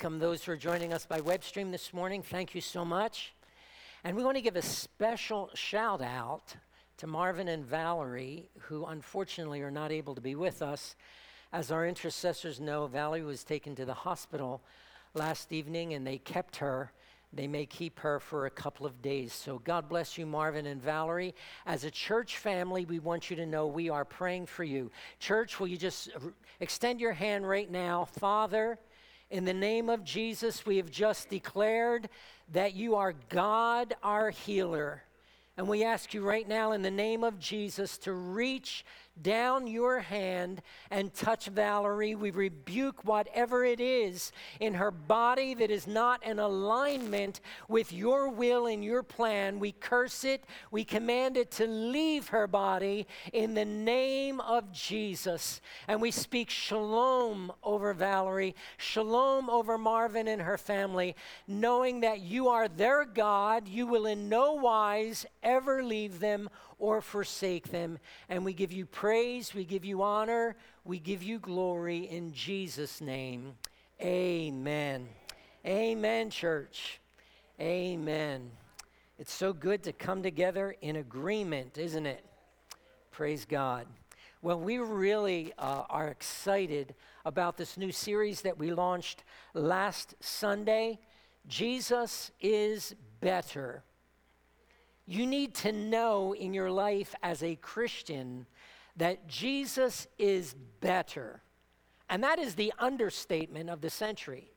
welcome those who are joining us by web stream this morning. Thank you so much. And we want to give a special shout out to Marvin and Valerie, who unfortunately are not able to be with us. As our intercessors know, Valerie was taken to the hospital last evening and they kept her. They may keep her for a couple of days. So God bless you, Marvin and Valerie. As a church family, we want you to know we are praying for you. Church, will you just extend your hand right now? Father, in the name of Jesus, we have just declared that you are God, our healer. And we ask you right now, in the name of Jesus, to reach down your hand and touch Valerie. We rebuke whatever it is in her body that is not in alignment with your will and your plan. We curse it. We command it to leave her body in the name of Jesus. And we speak shalom over Valerie, shalom over Marvin and her family, knowing that you are their God. You will in no wise ever leave them or forsake them. And we give you praise, we give you honor, we give you glory in Jesus' name. Amen. Amen, church. Amen. It's so good to come together in agreement, isn't it? Praise God. Well, we really uh, are excited about this new series that we launched last Sunday. Jesus is better. You need to know in your life as a Christian that Jesus is better. And that is the understatement of the century.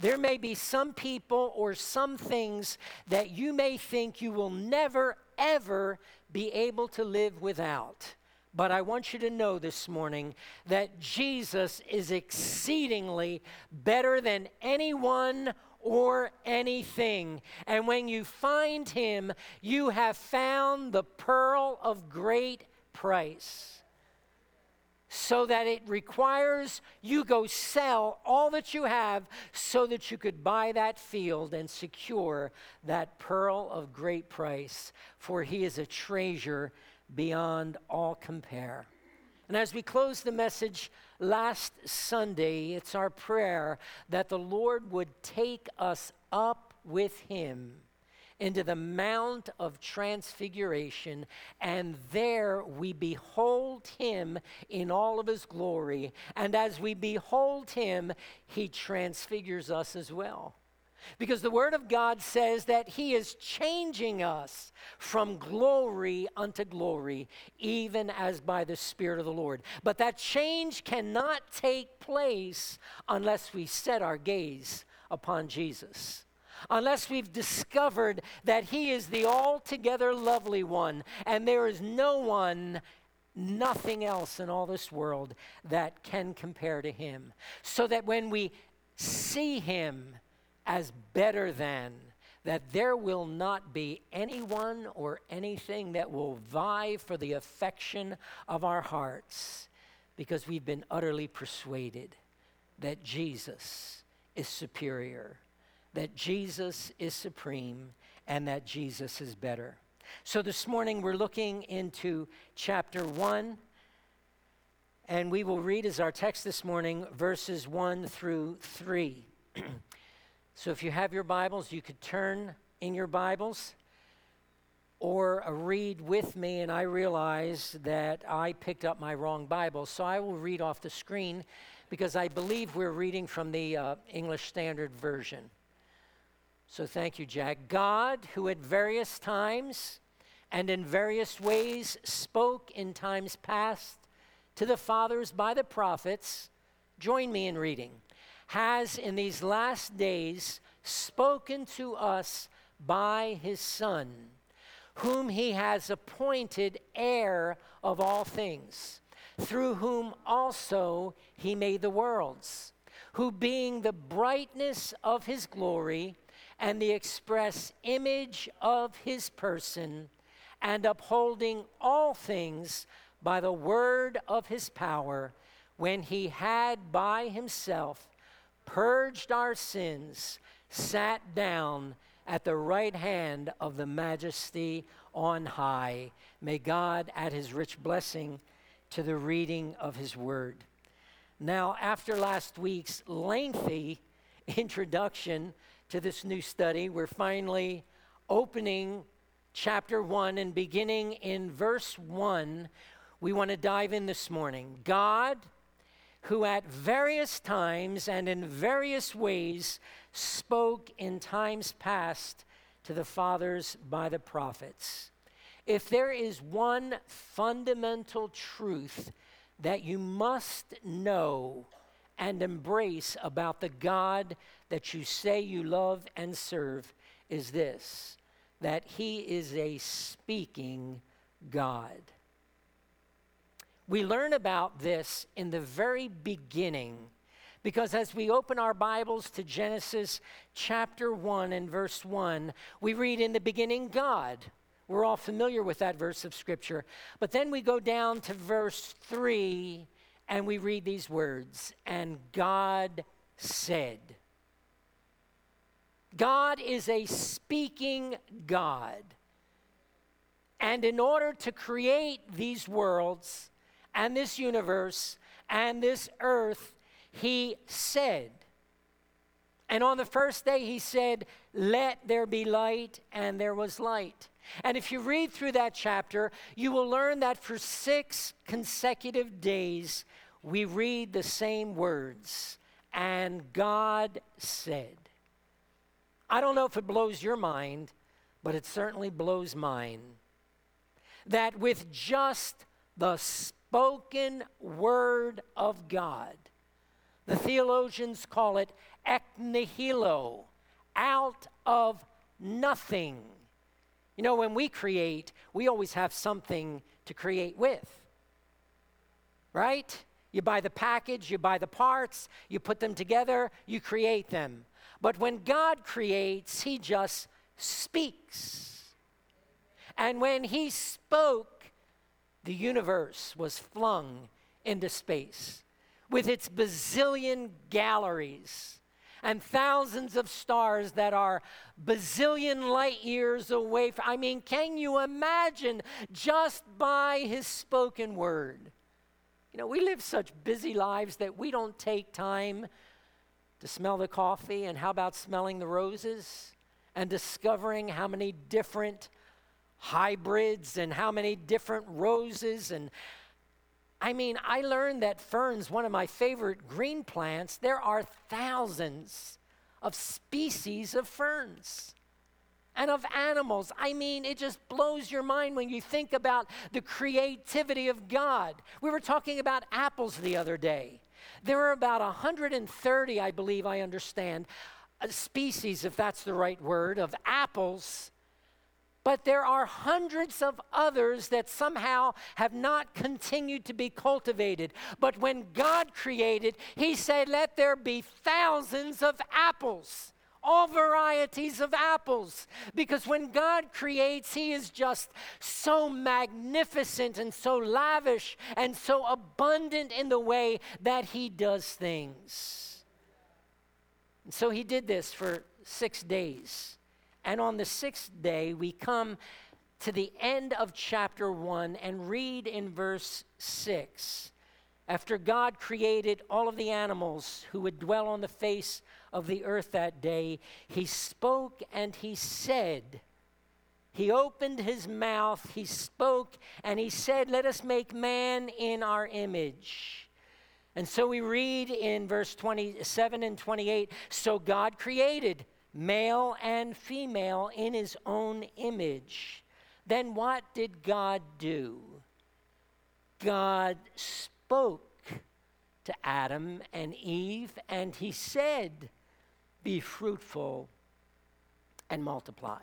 There may be some people or some things that you may think you will never, ever be able to live without. But I want you to know this morning that Jesus is exceedingly better than anyone or anything. And when you find him, you have found the pearl of great price. So that it requires you go sell all that you have so that you could buy that field and secure that pearl of great price. For he is a treasure beyond all compare. And as we close the message last Sunday, it's our prayer that the Lord would take us up with Him into the Mount of Transfiguration, and there we behold Him in all of His glory. And as we behold Him, He transfigures us as well. Because the Word of God says that He is changing us from glory unto glory, even as by the Spirit of the Lord. But that change cannot take place unless we set our gaze upon Jesus. Unless we've discovered that He is the altogether lovely one, and there is no one nothing else in all this world that can compare to him. So that when we see him, as better than, that there will not be anyone or anything that will vie for the affection of our hearts because we've been utterly persuaded that Jesus is superior, that Jesus is supreme, and that Jesus is better. So this morning we're looking into chapter 1, and we will read as our text this morning verses 1 through 3. So if you have your Bibles, you could turn in your Bibles or read with me. And I realize that I picked up my wrong Bible. So I will read off the screen because I believe we're reading from the uh, English Standard Version. So thank you, Jack. God, who at various times and in various ways spoke in times past to the fathers by the prophets, join me in reading has in these last days spoken to us by his Son, whom he has appointed heir of all things, through whom also he made the worlds, who being the brightness of his glory and the express image of his person, and upholding all things by the word of his power, when he had by himself purged our sins, sat down at the right hand of the majesty on high. May God add his rich blessing to the reading of his word. Now, after last week's lengthy introduction to this new study. We're finally opening chapter 1 and beginning in verse 1. We want to dive in this morning. God, who at various times and in various ways spoke in times past to the fathers by the prophets. If there is one fundamental truth that you must know and embrace about the God that you say you love and serve, is this that He is a speaking God. We learn about this in the very beginning because as we open our Bibles to Genesis chapter 1 and verse 1, we read, In the beginning, God. We're all familiar with that verse of Scripture. But then we go down to verse 3 and we read these words And God said. God is a speaking God. And in order to create these worlds and this universe and this earth, he said. And on the first day, he said, Let there be light, and there was light. And if you read through that chapter, you will learn that for six consecutive days, we read the same words, and God said. I don't know if it blows your mind, but it certainly blows mine. That with just the spoken word of God, the theologians call it ex nihilo, out of nothing. You know, when we create, we always have something to create with. Right? You buy the package, you buy the parts, you put them together, you create them. But when God creates, He just speaks. And when He spoke, the universe was flung into space with its bazillion galleries and thousands of stars that are bazillion light years away. From, I mean, can you imagine just by his spoken word? You know, we live such busy lives that we don't take time to smell the coffee, and how about smelling the roses and discovering how many different hybrids and how many different roses and I mean, I learned that ferns, one of my favorite green plants, there are thousands of species of ferns and of animals. I mean, it just blows your mind when you think about the creativity of God. We were talking about apples the other day. There are about 130, I believe, I understand, uh, species, if that's the right word, of apples but there are hundreds of others that somehow have not continued to be cultivated. But when God created, He said, Let there be thousands of apples all varieties of apples. Because when God creates, He is just so magnificent and so lavish and so abundant in the way that He does things. And so He did this for six days. And on the sixth day, we come to the end of chapter 1 and read in verse 6. After God created all of the animals who would dwell on the face of the earth that day, he spoke and he said, He opened his mouth, he spoke, and he said, Let us make man in our image. And so we read in verse 27 and 28 So God created male and female in his own image. Then what did God do? God spoke to Adam and Eve, and he said, Be fruitful and multiply.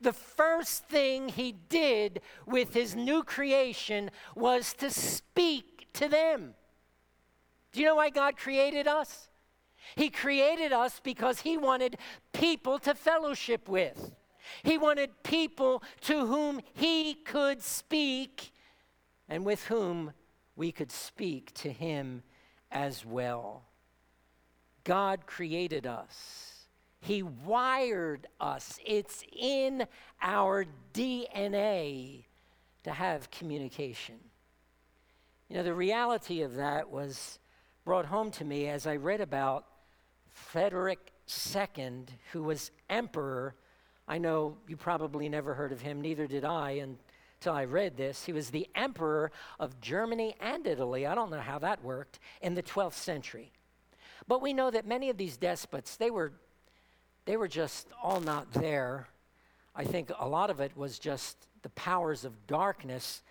The first thing he did with his new creation was to speak to them. Do you know why God created us? He created us because He wanted people to fellowship with. He wanted people to whom He could speak and with whom we could speak to Him as well. God created us. He wired us. It's in our DNA to have communication. You know, the reality of that was brought home to me as I read about Frederick II, who was emperor. I know you probably never heard of him, neither did I until I read this. He was the emperor of Germany and Italy. I don't know how that worked in the 12th century. But we know that many of these despots, they were, they were just all not there. I think a lot of it was just the powers of darkness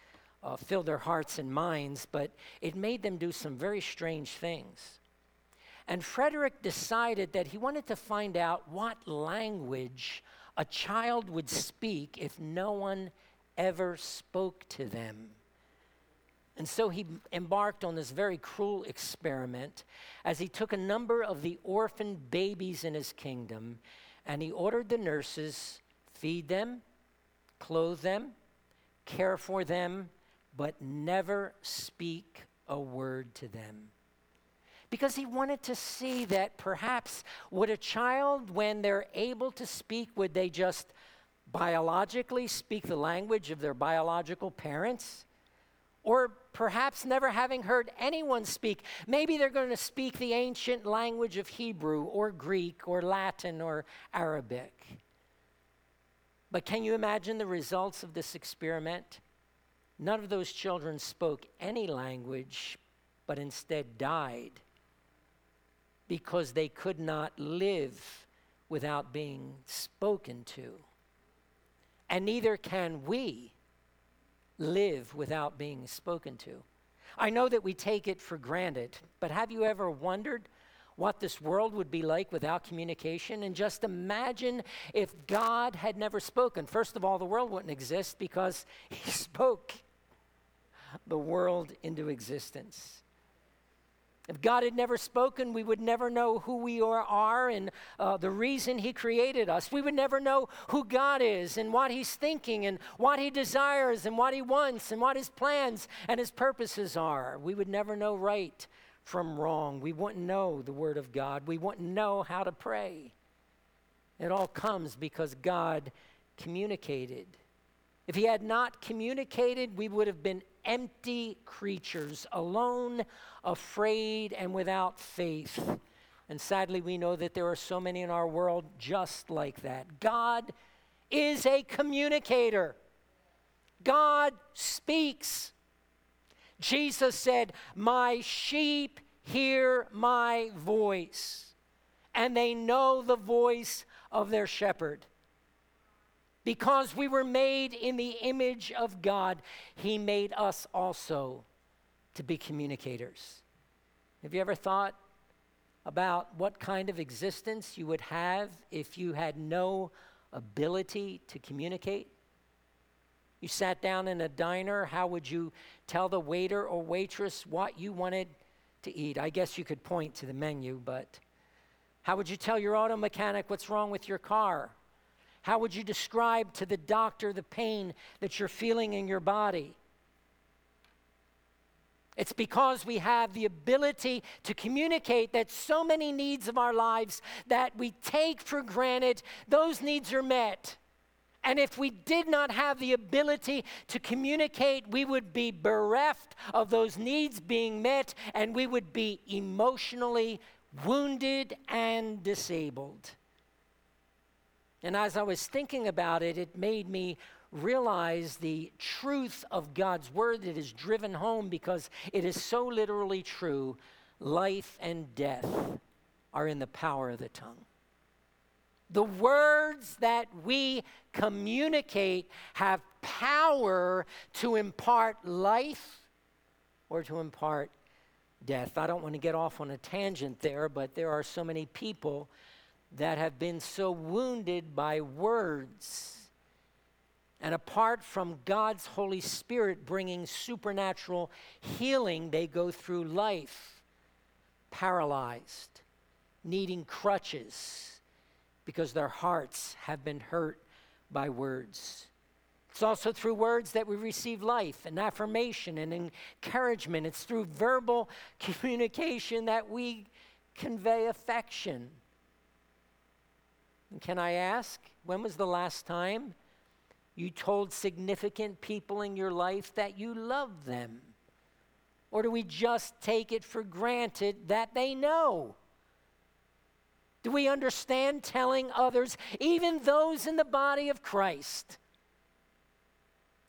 uh, filled their hearts and minds, but it made them do some very strange things. And Frederick decided that he wanted to find out what language a child would speak if no one ever spoke to them. And so he embarked on this very cruel experiment as he took a number of the orphan babies in his kingdom and he ordered the nurses feed them, clothe them, care for them, but never speak a word to them because he wanted to see that perhaps would a child, when they're able to speak, would they just biologically speak the language of their biological parents? Or perhaps never having heard anyone speak, maybe they're going to speak the ancient language of Hebrew or Greek or Latin or Arabic. But can you imagine the results of this experiment? None of those children spoke any language, but instead died because they could not live without being spoken to. And neither can we live without being spoken to. I know that we take it for granted, but have you ever wondered what this world would be like without communication? And just imagine if God had never spoken. First of all, the world wouldn't exist because He spoke the world into existence. If God had never spoken, we would never know who we are and uh, the reason He created us. We would never know who God is and what He's thinking and what He desires and what He wants and what His plans and His purposes are. We would never know right from wrong. We wouldn't know the Word of God. We wouldn't know how to pray. It all comes because God communicated. If He had not communicated, we would have been empty creatures, alone, afraid, and without faith. And sadly, we know that there are so many in our world just like that. God is a communicator, God speaks. Jesus said, My sheep hear my voice, and they know the voice of their shepherd. Because we were made in the image of God, He made us also to be communicators. Have you ever thought about what kind of existence you would have if you had no ability to communicate? You sat down in a diner, how would you tell the waiter or waitress what you wanted to eat? I guess you could point to the menu, but how would you tell your auto mechanic what's wrong with your car? How would you describe to the doctor the pain that you're feeling in your body? It's because we have the ability to communicate that so many needs of our lives that we take for granted, those needs are met. And if we did not have the ability to communicate, we would be bereft of those needs being met and we would be emotionally wounded and disabled. And as I was thinking about it, it made me realize the truth of God's word that is driven home because it is so literally true. Life and death are in the power of the tongue. The words that we communicate have power to impart life or to impart death. I don't want to get off on a tangent there, but there are so many people that have been so wounded by words. And apart from God's Holy Spirit bringing supernatural healing, they go through life paralyzed, needing crutches because their hearts have been hurt by words. It's also through words that we receive life and affirmation and encouragement. It's through verbal communication that we convey affection. And can I ask, when was the last time you told significant people in your life that you love them? Or do we just take it for granted that they know? Do we understand telling others, even those in the body of Christ?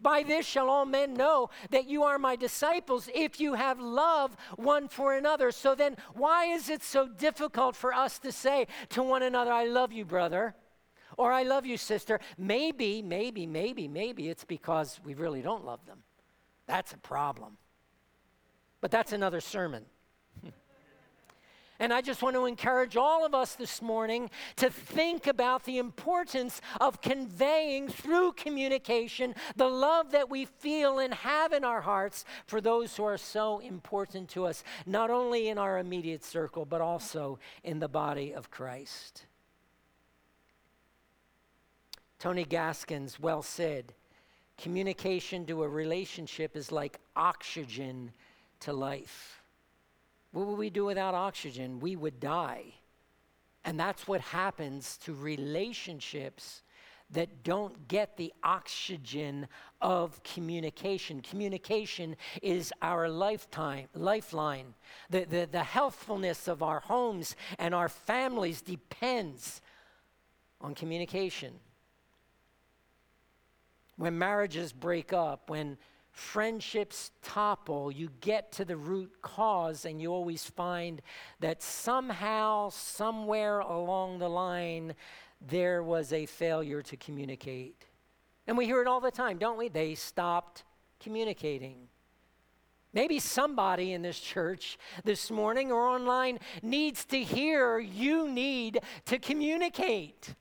By this shall all men know that you are my disciples if you have love one for another. So then, why is it so difficult for us to say to one another, I love you, brother? Or I love you, sister? Maybe, maybe, maybe, maybe it's because we really don't love them. That's a problem. But that's another sermon. And I just want to encourage all of us this morning to think about the importance of conveying through communication the love that we feel and have in our hearts for those who are so important to us, not only in our immediate circle, but also in the body of Christ. Tony Gaskins well said communication to a relationship is like oxygen to life. What would we do without oxygen? We would die. And that's what happens to relationships that don't get the oxygen of communication. Communication is our lifetime, lifeline. The, the, the healthfulness of our homes and our families depends on communication. When marriages break up, when friendships topple, you get to the root cause, and you always find that somehow, somewhere along the line, there was a failure to communicate. And we hear it all the time, don't we? They stopped communicating. Maybe somebody in this church this morning or online needs to hear you need to communicate.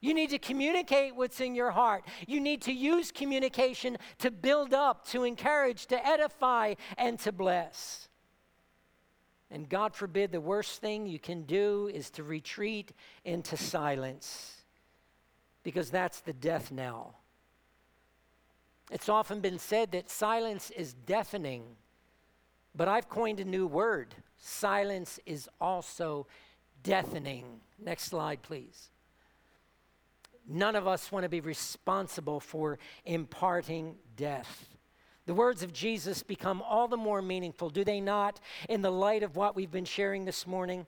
You need to communicate what's in your heart. You need to use communication to build up, to encourage, to edify, and to bless. And God forbid, the worst thing you can do is to retreat into silence, because that's the death knell. It's often been said that silence is deafening, but I've coined a new word silence is also deafening. Next slide, please. None of us want to be responsible for imparting death. The words of Jesus become all the more meaningful, do they not, in the light of what we've been sharing this morning?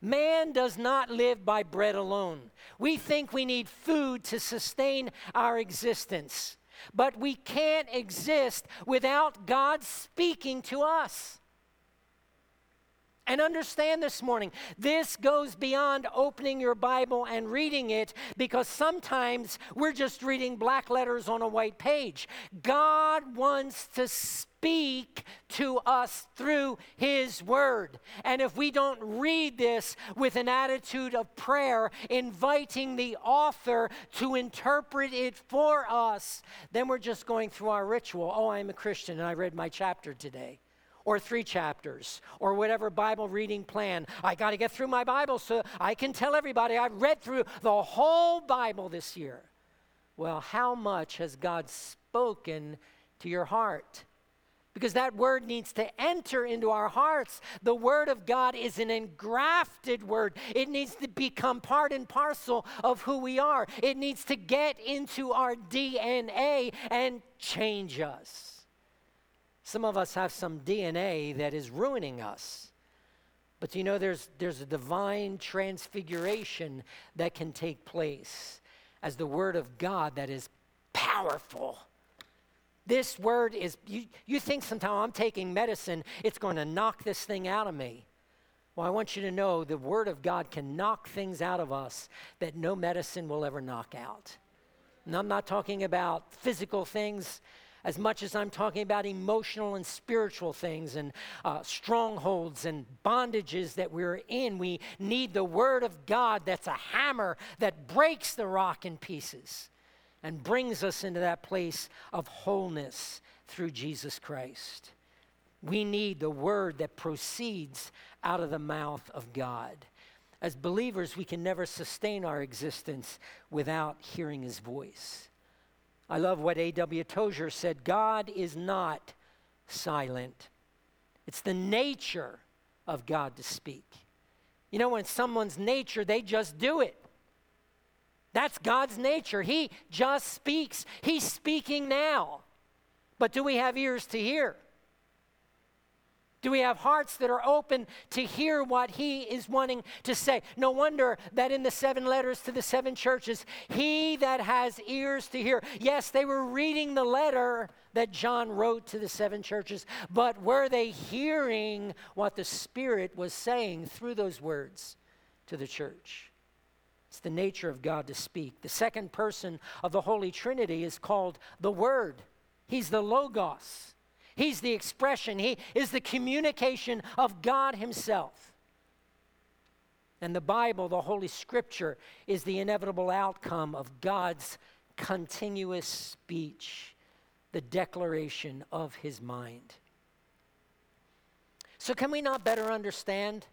Man does not live by bread alone. We think we need food to sustain our existence, but we can't exist without God speaking to us. And understand this morning, this goes beyond opening your Bible and reading it because sometimes we're just reading black letters on a white page. God wants to speak to us through His Word. And if we don't read this with an attitude of prayer, inviting the author to interpret it for us, then we're just going through our ritual. Oh, I'm a Christian and I read my chapter today or three chapters or whatever Bible reading plan. I got to get through my Bible so I can tell everybody I've read through the whole Bible this year. Well, how much has God spoken to your heart? Because that word needs to enter into our hearts. The word of God is an engrafted word. It needs to become part and parcel of who we are. It needs to get into our DNA and change us. Some of us have some DNA that is ruining us. But you know, there's, there's a divine transfiguration that can take place as the Word of God that is powerful. This Word is, you, you think sometimes I'm taking medicine, it's going to knock this thing out of me. Well, I want you to know the Word of God can knock things out of us that no medicine will ever knock out. And I'm not talking about physical things as much as I'm talking about emotional and spiritual things and uh, strongholds and bondages that we're in. We need the Word of God that's a hammer that breaks the rock in pieces and brings us into that place of wholeness through Jesus Christ. We need the Word that proceeds out of the mouth of God. As believers, we can never sustain our existence without hearing His voice. I love what A.W. Tozer said God is not silent, it's the nature of God to speak. You know, when someone's nature, they just do it. That's God's nature. He just speaks. He's speaking now. But do we have ears to hear? Do we have hearts that are open to hear what he is wanting to say? No wonder that in the seven letters to the seven churches, he that has ears to hear. Yes, they were reading the letter that John wrote to the seven churches, but were they hearing what the Spirit was saying through those words to the church? It's the nature of God to speak. The second person of the Holy Trinity is called the Word, He's the Logos. He's the expression, He is the communication of God Himself. And the Bible, the Holy Scripture, is the inevitable outcome of God's continuous speech, the declaration of His mind. So, can we not better understand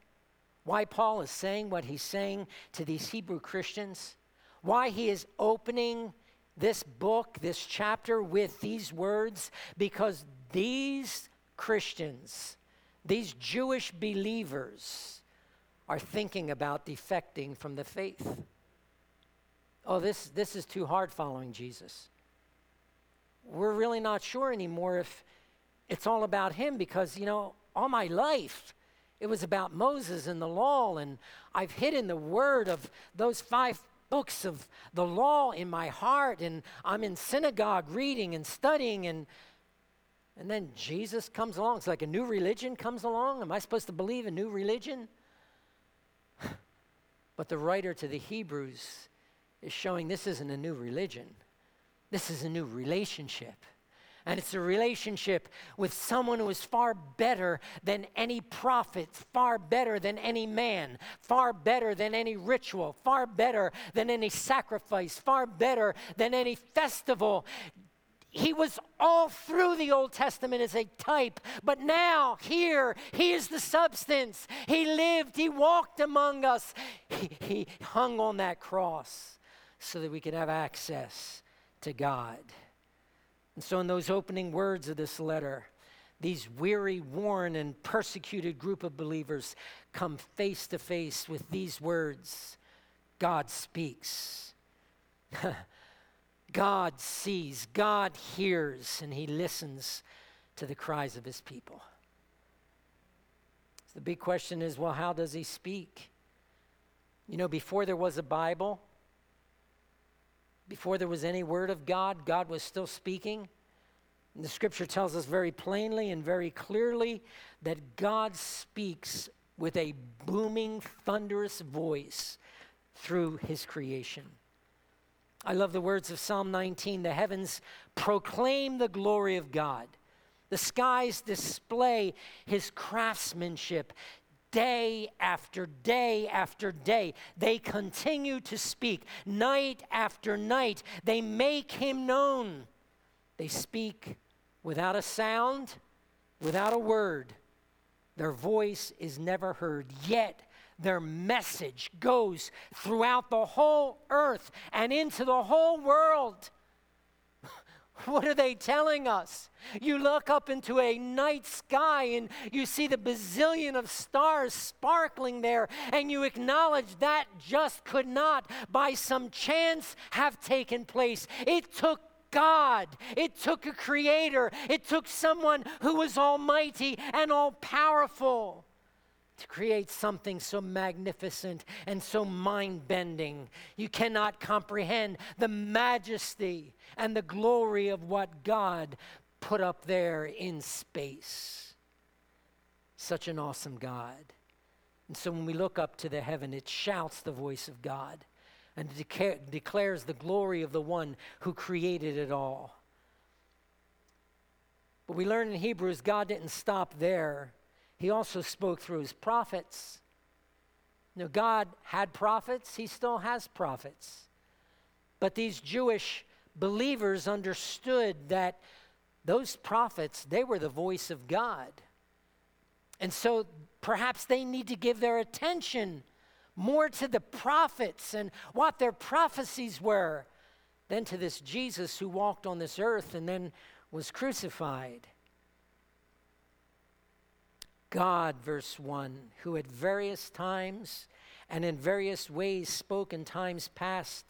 why Paul is saying what he's saying to these Hebrew Christians? Why he is opening this book, this chapter, with these words? Because these Christians, these Jewish believers, are thinking about defecting from the faith. Oh, this, this is too hard following Jesus. We're really not sure anymore if it's all about him because, you know, all my life it was about Moses and the law, and I've hidden the word of those five books of the law in my heart, and I'm in synagogue reading and studying, and and then Jesus comes along. It's like a new religion comes along. Am I supposed to believe a new religion? but the writer to the Hebrews is showing this isn't a new religion, this is a new relationship. And it's a relationship with someone who is far better than any prophet, far better than any man, far better than any ritual, far better than any sacrifice, far better than any festival he was all through the Old Testament as a type, but now, here, he is the substance. He lived, he walked among us, he, he hung on that cross so that we could have access to God. And so, in those opening words of this letter, these weary, worn, and persecuted group of believers come face to face with these words God speaks. God sees, God hears, and He listens to the cries of His people. So the big question is well, how does He speak? You know, before there was a Bible, before there was any word of God, God was still speaking. And the scripture tells us very plainly and very clearly that God speaks with a booming, thunderous voice through his creation. I love the words of Psalm 19 the heavens proclaim the glory of God, the skies display his craftsmanship. Day after day after day, they continue to speak. Night after night, they make him known. They speak without a sound, without a word. Their voice is never heard. Yet their message goes throughout the whole earth and into the whole world. What are they telling us? You look up into a night sky and you see the bazillion of stars sparkling there, and you acknowledge that just could not, by some chance, have taken place. It took God. It took a creator. It took someone who was almighty and all powerful to create something so magnificent and so mind bending. You cannot comprehend the majesty and the glory of what God put up there in space. Such an awesome God. And so when we look up to the heaven, it shouts the voice of God and deca- declares the glory of the one who created it all. But we learn in Hebrews, God didn't stop there. He also spoke through his prophets. Now, God had prophets, he still has prophets. But these Jewish believers understood that those prophets, they were the voice of God. And so perhaps they need to give their attention more to the prophets and what their prophecies were than to this Jesus who walked on this earth and then was crucified. God, verse 1, who at various times and in various ways spoke in times past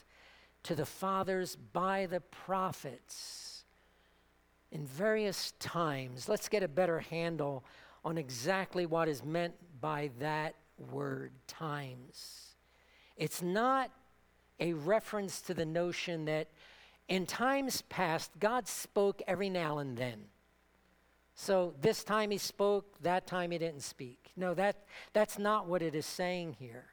to the fathers by the prophets. In various times, let's get a better handle on exactly what is meant by that word, times. It's not a reference to the notion that in times past, God spoke every now and then. So this time he spoke, that time he didn't speak. No, that, that's not what it is saying here.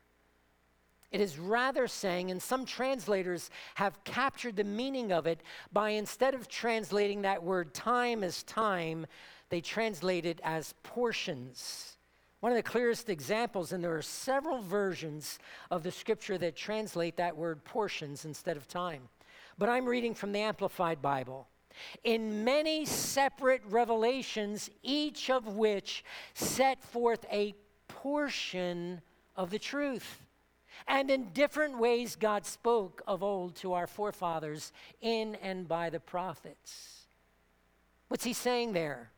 It is rather saying, and some translators have captured the meaning of it by instead of translating that word time as time, they translate it as portions. One of the clearest examples, and there are several versions of the scripture that translate that word portions instead of time. But I'm reading from the Amplified Bible. In many separate revelations, each of which set forth a portion of the truth. And in different ways, God spoke of old to our forefathers in and by the prophets. What's he saying there?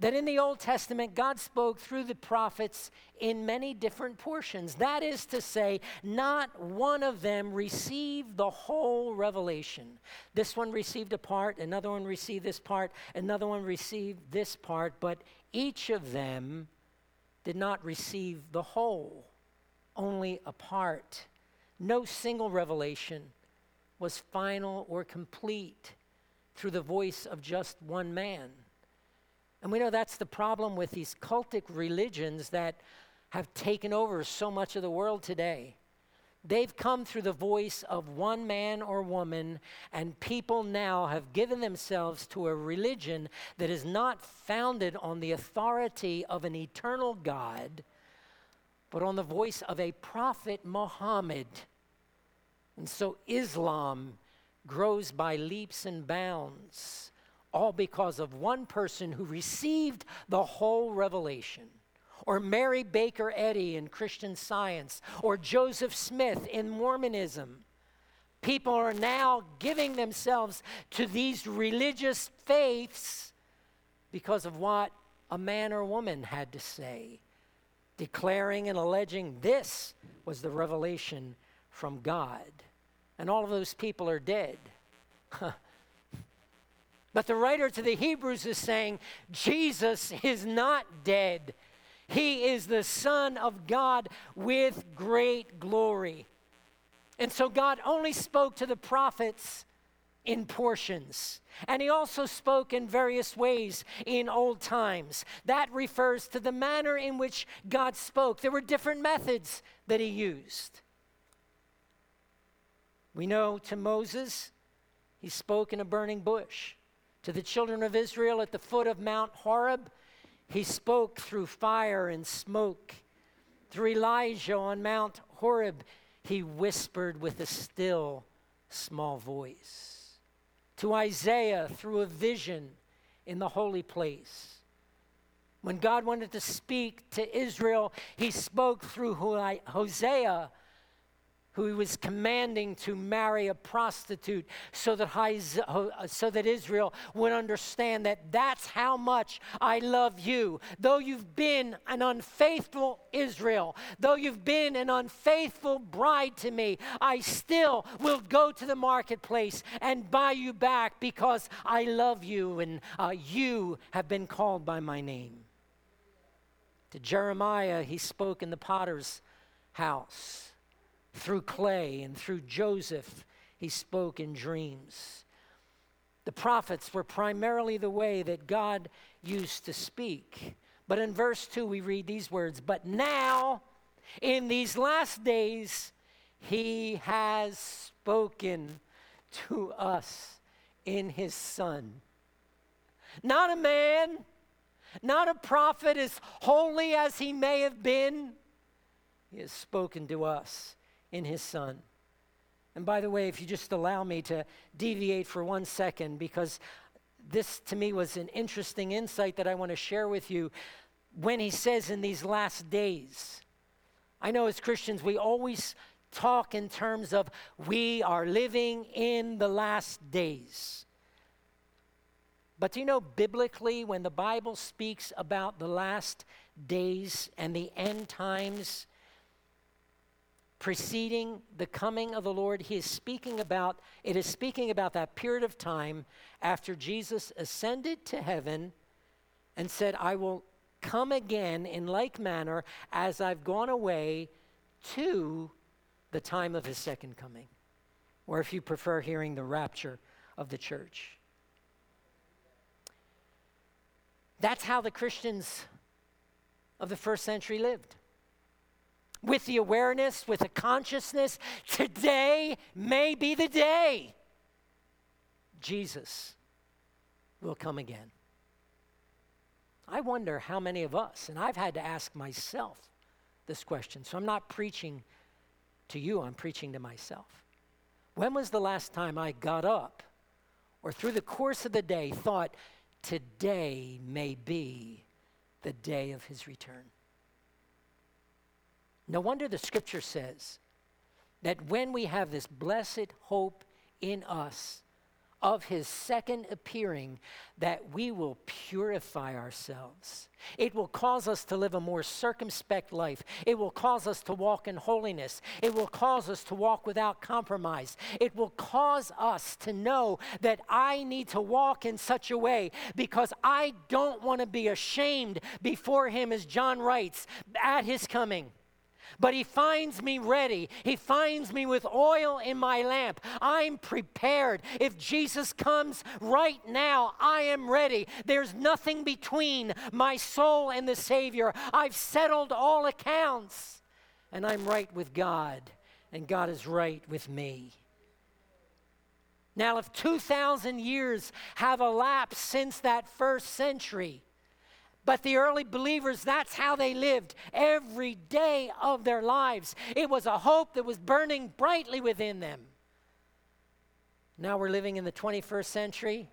That in the Old Testament, God spoke through the prophets in many different portions. That is to say, not one of them received the whole revelation. This one received a part, another one received this part, another one received this part, but each of them did not receive the whole only a part. No single revelation was final or complete through the voice of just one man. And we know that's the problem with these cultic religions that have taken over so much of the world today. They've come through the voice of one man or woman, and people now have given themselves to a religion that is not founded on the authority of an eternal God but on the voice of a prophet, Muhammad. And so Islam grows by leaps and bounds, all because of one person who received the whole revelation. Or Mary Baker Eddy in Christian Science, or Joseph Smith in Mormonism. People are now giving themselves to these religious faiths because of what a man or woman had to say declaring and alleging this was the revelation from God. And all of those people are dead. but the writer to the Hebrews is saying Jesus is not dead. He is the Son of God with great glory. And so God only spoke to the prophets in portions. And he also spoke in various ways in old times. That refers to the manner in which God spoke. There were different methods that he used. We know to Moses, he spoke in a burning bush. To the children of Israel at the foot of Mount Horeb, he spoke through fire and smoke. Through Elijah on Mount Horeb, he whispered with a still small voice to Isaiah through a vision in the holy place. When God wanted to speak to Israel, he spoke through Hosea who he was commanding to marry a prostitute so that, so that Israel would understand that that's how much I love you. Though you've been an unfaithful Israel, though you've been an unfaithful bride to me, I still will go to the marketplace and buy you back because I love you and uh, you have been called by my name. To Jeremiah, he spoke in the potter's house through clay and through Joseph, he spoke in dreams. The prophets were primarily the way that God used to speak. But in verse 2, we read these words But now, in these last days, he has spoken to us in his Son. Not a man, not a prophet as holy as he may have been. He has spoken to us in his son. And by the way, if you just allow me to deviate for one second, because this to me was an interesting insight that I want to share with you when he says in these last days. I know as Christians, we always talk in terms of we are living in the last days. But do you know biblically, when the Bible speaks about the last days and the end times, preceding the coming of the Lord, he is speaking about, it is speaking about that period of time after Jesus ascended to heaven and said, I will come again in like manner as I've gone away to the time of his second coming. Or if you prefer hearing the rapture of the church. That's how the Christians of the first century lived. With the awareness, with the consciousness, today may be the day Jesus will come again. I wonder how many of us, and I've had to ask myself this question, so I'm not preaching to you, I'm preaching to myself. When was the last time I got up or through the course of the day thought, today may be the day of his return? No wonder the scripture says that when we have this blessed hope in us, of his second appearing that we will purify ourselves. It will cause us to live a more circumspect life. It will cause us to walk in holiness. It will cause us to walk without compromise. It will cause us to know that I need to walk in such a way because I don't want to be ashamed before him, as John writes, at his coming. But he finds me ready. He finds me with oil in my lamp. I'm prepared. If Jesus comes right now, I am ready. There's nothing between my soul and the Savior. I've settled all accounts, and I'm right with God, and God is right with me. Now, if 2,000 years have elapsed since that first century, but the early believers, that's how they lived every day of their lives. It was a hope that was burning brightly within them. Now we're living in the 21st century,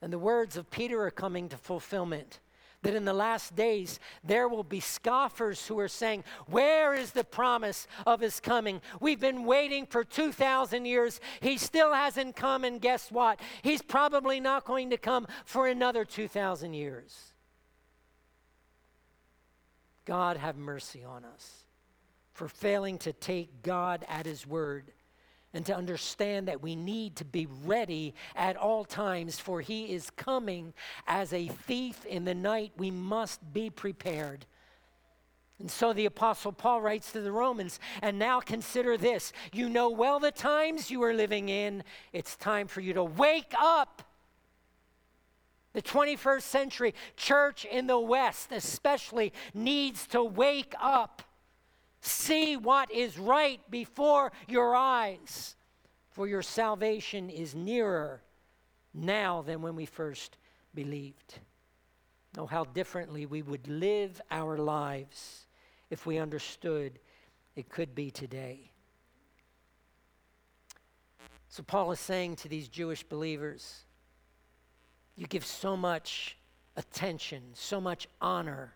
and the words of Peter are coming to fulfillment. That in the last days there will be scoffers who are saying, Where is the promise of his coming? We've been waiting for 2,000 years. He still hasn't come, and guess what? He's probably not going to come for another 2,000 years. God have mercy on us for failing to take God at His word and to understand that we need to be ready at all times, for He is coming as a thief in the night. We must be prepared. And so the Apostle Paul writes to the Romans, and now consider this. You know well the times you are living in. It's time for you to wake up the 21st century church in the West, especially, needs to wake up. See what is right before your eyes, for your salvation is nearer now than when we first believed. Oh, how differently we would live our lives if we understood it could be today. So, Paul is saying to these Jewish believers, you give so much attention, so much honor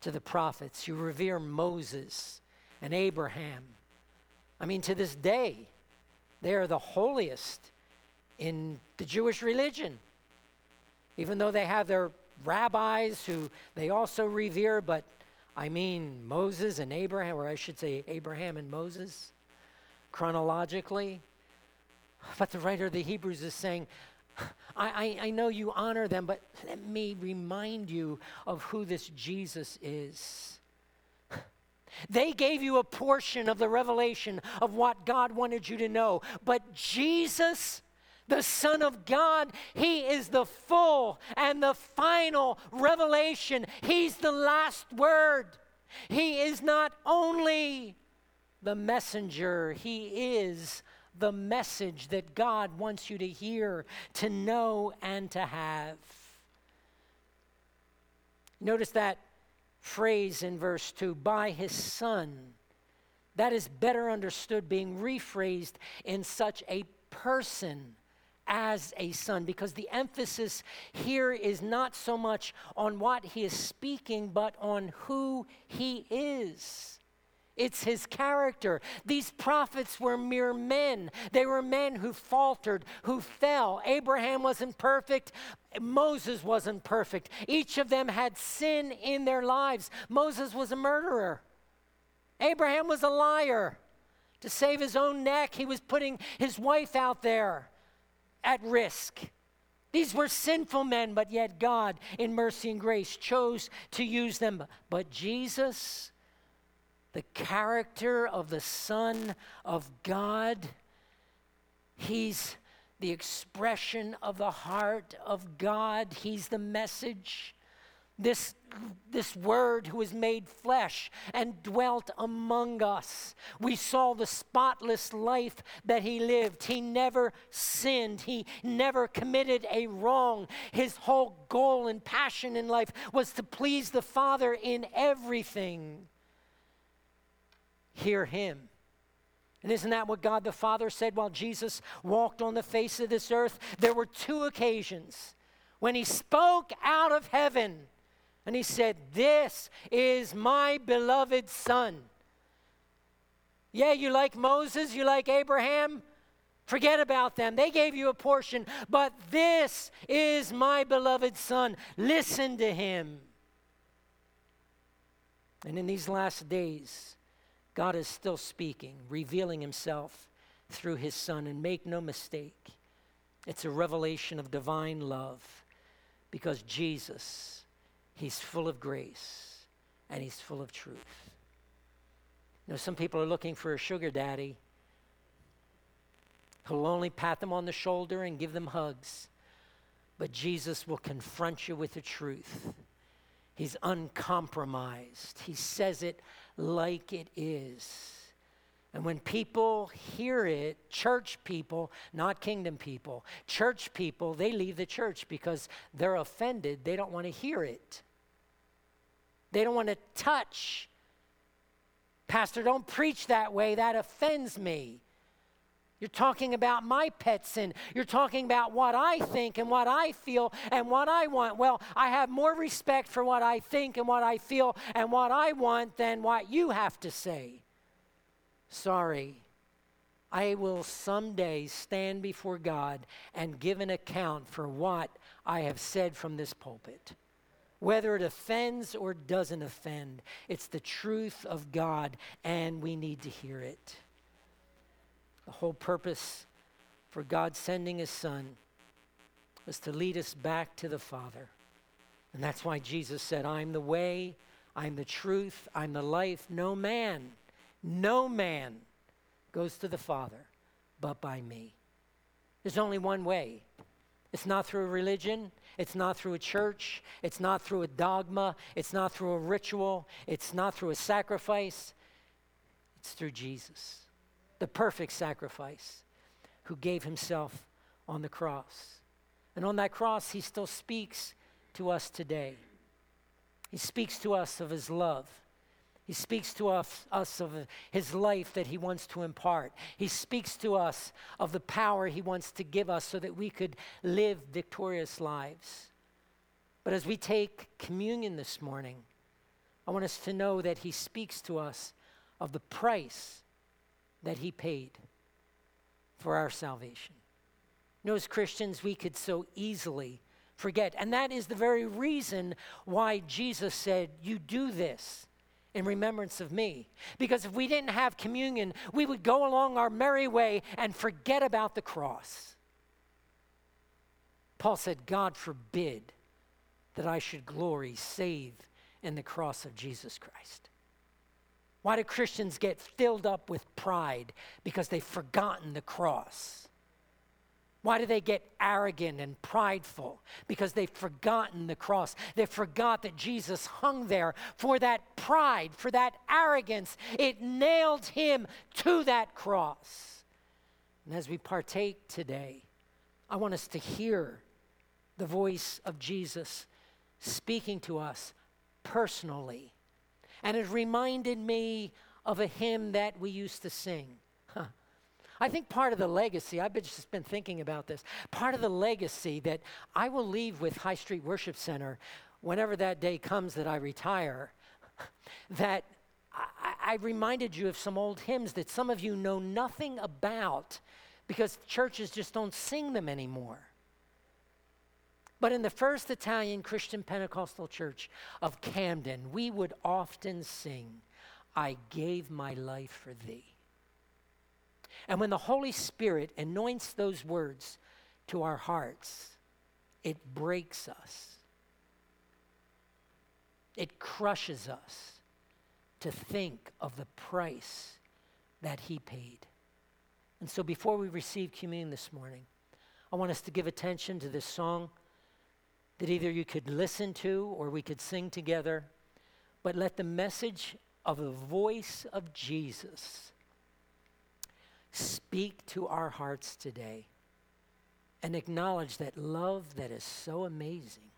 to the prophets. You revere Moses and Abraham. I mean, to this day, they are the holiest in the Jewish religion. Even though they have their rabbis who they also revere, but I mean, Moses and Abraham, or I should say, Abraham and Moses, chronologically. But the writer of the Hebrews is saying, I, I, I know you honor them, but let me remind you of who this Jesus is. They gave you a portion of the revelation of what God wanted you to know. But Jesus, the Son of God, He is the full and the final revelation. He's the last word. He is not only the messenger, He is the message that God wants you to hear, to know, and to have. Notice that phrase in verse 2 by his son. That is better understood, being rephrased in such a person as a son, because the emphasis here is not so much on what he is speaking, but on who he is. It's his character. These prophets were mere men. They were men who faltered, who fell. Abraham wasn't perfect. Moses wasn't perfect. Each of them had sin in their lives. Moses was a murderer. Abraham was a liar. To save his own neck, he was putting his wife out there at risk. These were sinful men, but yet God, in mercy and grace, chose to use them. But Jesus, the character of the Son of God, He's the expression of the heart of God, He's the message this, this word who was made flesh and dwelt among us. We saw the spotless life that he lived. He never sinned, he never committed a wrong. His whole goal and passion in life was to please the Father in everything. Hear him. And isn't that what God the Father said while Jesus walked on the face of this earth? There were two occasions when he spoke out of heaven and he said, This is my beloved son. Yeah, you like Moses, you like Abraham. Forget about them. They gave you a portion, but this is my beloved son. Listen to him. And in these last days, God is still speaking, revealing himself through his son. And make no mistake, it's a revelation of divine love because Jesus He's full of grace and he's full of truth. You know, some people are looking for a sugar daddy who'll only pat them on the shoulder and give them hugs. But Jesus will confront you with the truth. He's uncompromised. He says it like it is. And when people hear it, church people, not kingdom people, church people, they leave the church because they're offended. They don't want to hear it. They don't want to touch. Pastor, don't preach that way. That offends me. You're talking about my pet sin. You're talking about what I think and what I feel and what I want. Well, I have more respect for what I think and what I feel and what I want than what you have to say. Sorry. I will someday stand before God and give an account for what I have said from this pulpit whether it offends or doesn't offend. It's the truth of God, and we need to hear it. The whole purpose for God sending His Son was to lead us back to the Father. And that's why Jesus said, I'm the way, I'm the truth, I'm the life. No man, no man goes to the Father but by me. There's only one way. It's not through religion, it's not through a church. It's not through a dogma. It's not through a ritual. It's not through a sacrifice. It's through Jesus, the perfect sacrifice, who gave himself on the cross. And on that cross, he still speaks to us today. He speaks to us of his love. He speaks to us, us, of his life that he wants to impart. He speaks to us of the power he wants to give us so that we could live victorious lives. But as we take communion this morning, I want us to know that he speaks to us of the price that he paid for our salvation. You know, as Christians, we could so easily forget. And that is the very reason why Jesus said, You do this in remembrance of me. Because if we didn't have communion, we would go along our merry way and forget about the cross. Paul said, God forbid that I should glory save in the cross of Jesus Christ. Why do Christians get filled up with pride? Because they've forgotten the cross. Why do they get arrogant and prideful? Because they've forgotten the cross. They forgot that Jesus hung there for that pride, for that arrogance. It nailed him to that cross. And as we partake today, I want us to hear the voice of Jesus speaking to us personally. And it reminded me of a hymn that we used to sing. I think part of the legacy, I've just been thinking about this, part of the legacy that I will leave with High Street Worship Center whenever that day comes that I retire, that I, I reminded you of some old hymns that some of you know nothing about because churches just don't sing them anymore. But in the First Italian Christian Pentecostal Church of Camden, we would often sing, I gave my life for thee. And when the Holy Spirit anoints those words to our hearts, it breaks us. It crushes us to think of the price that He paid. And so before we receive communion this morning, I want us to give attention to this song that either you could listen to or we could sing together. But let the message of the voice of Jesus speak to our hearts today and acknowledge that love that is so amazing,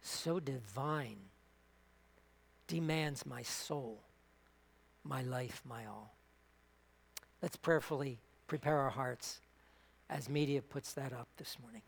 so divine, demands my soul, my life, my all. Let's prayerfully prepare our hearts as media puts that up this morning.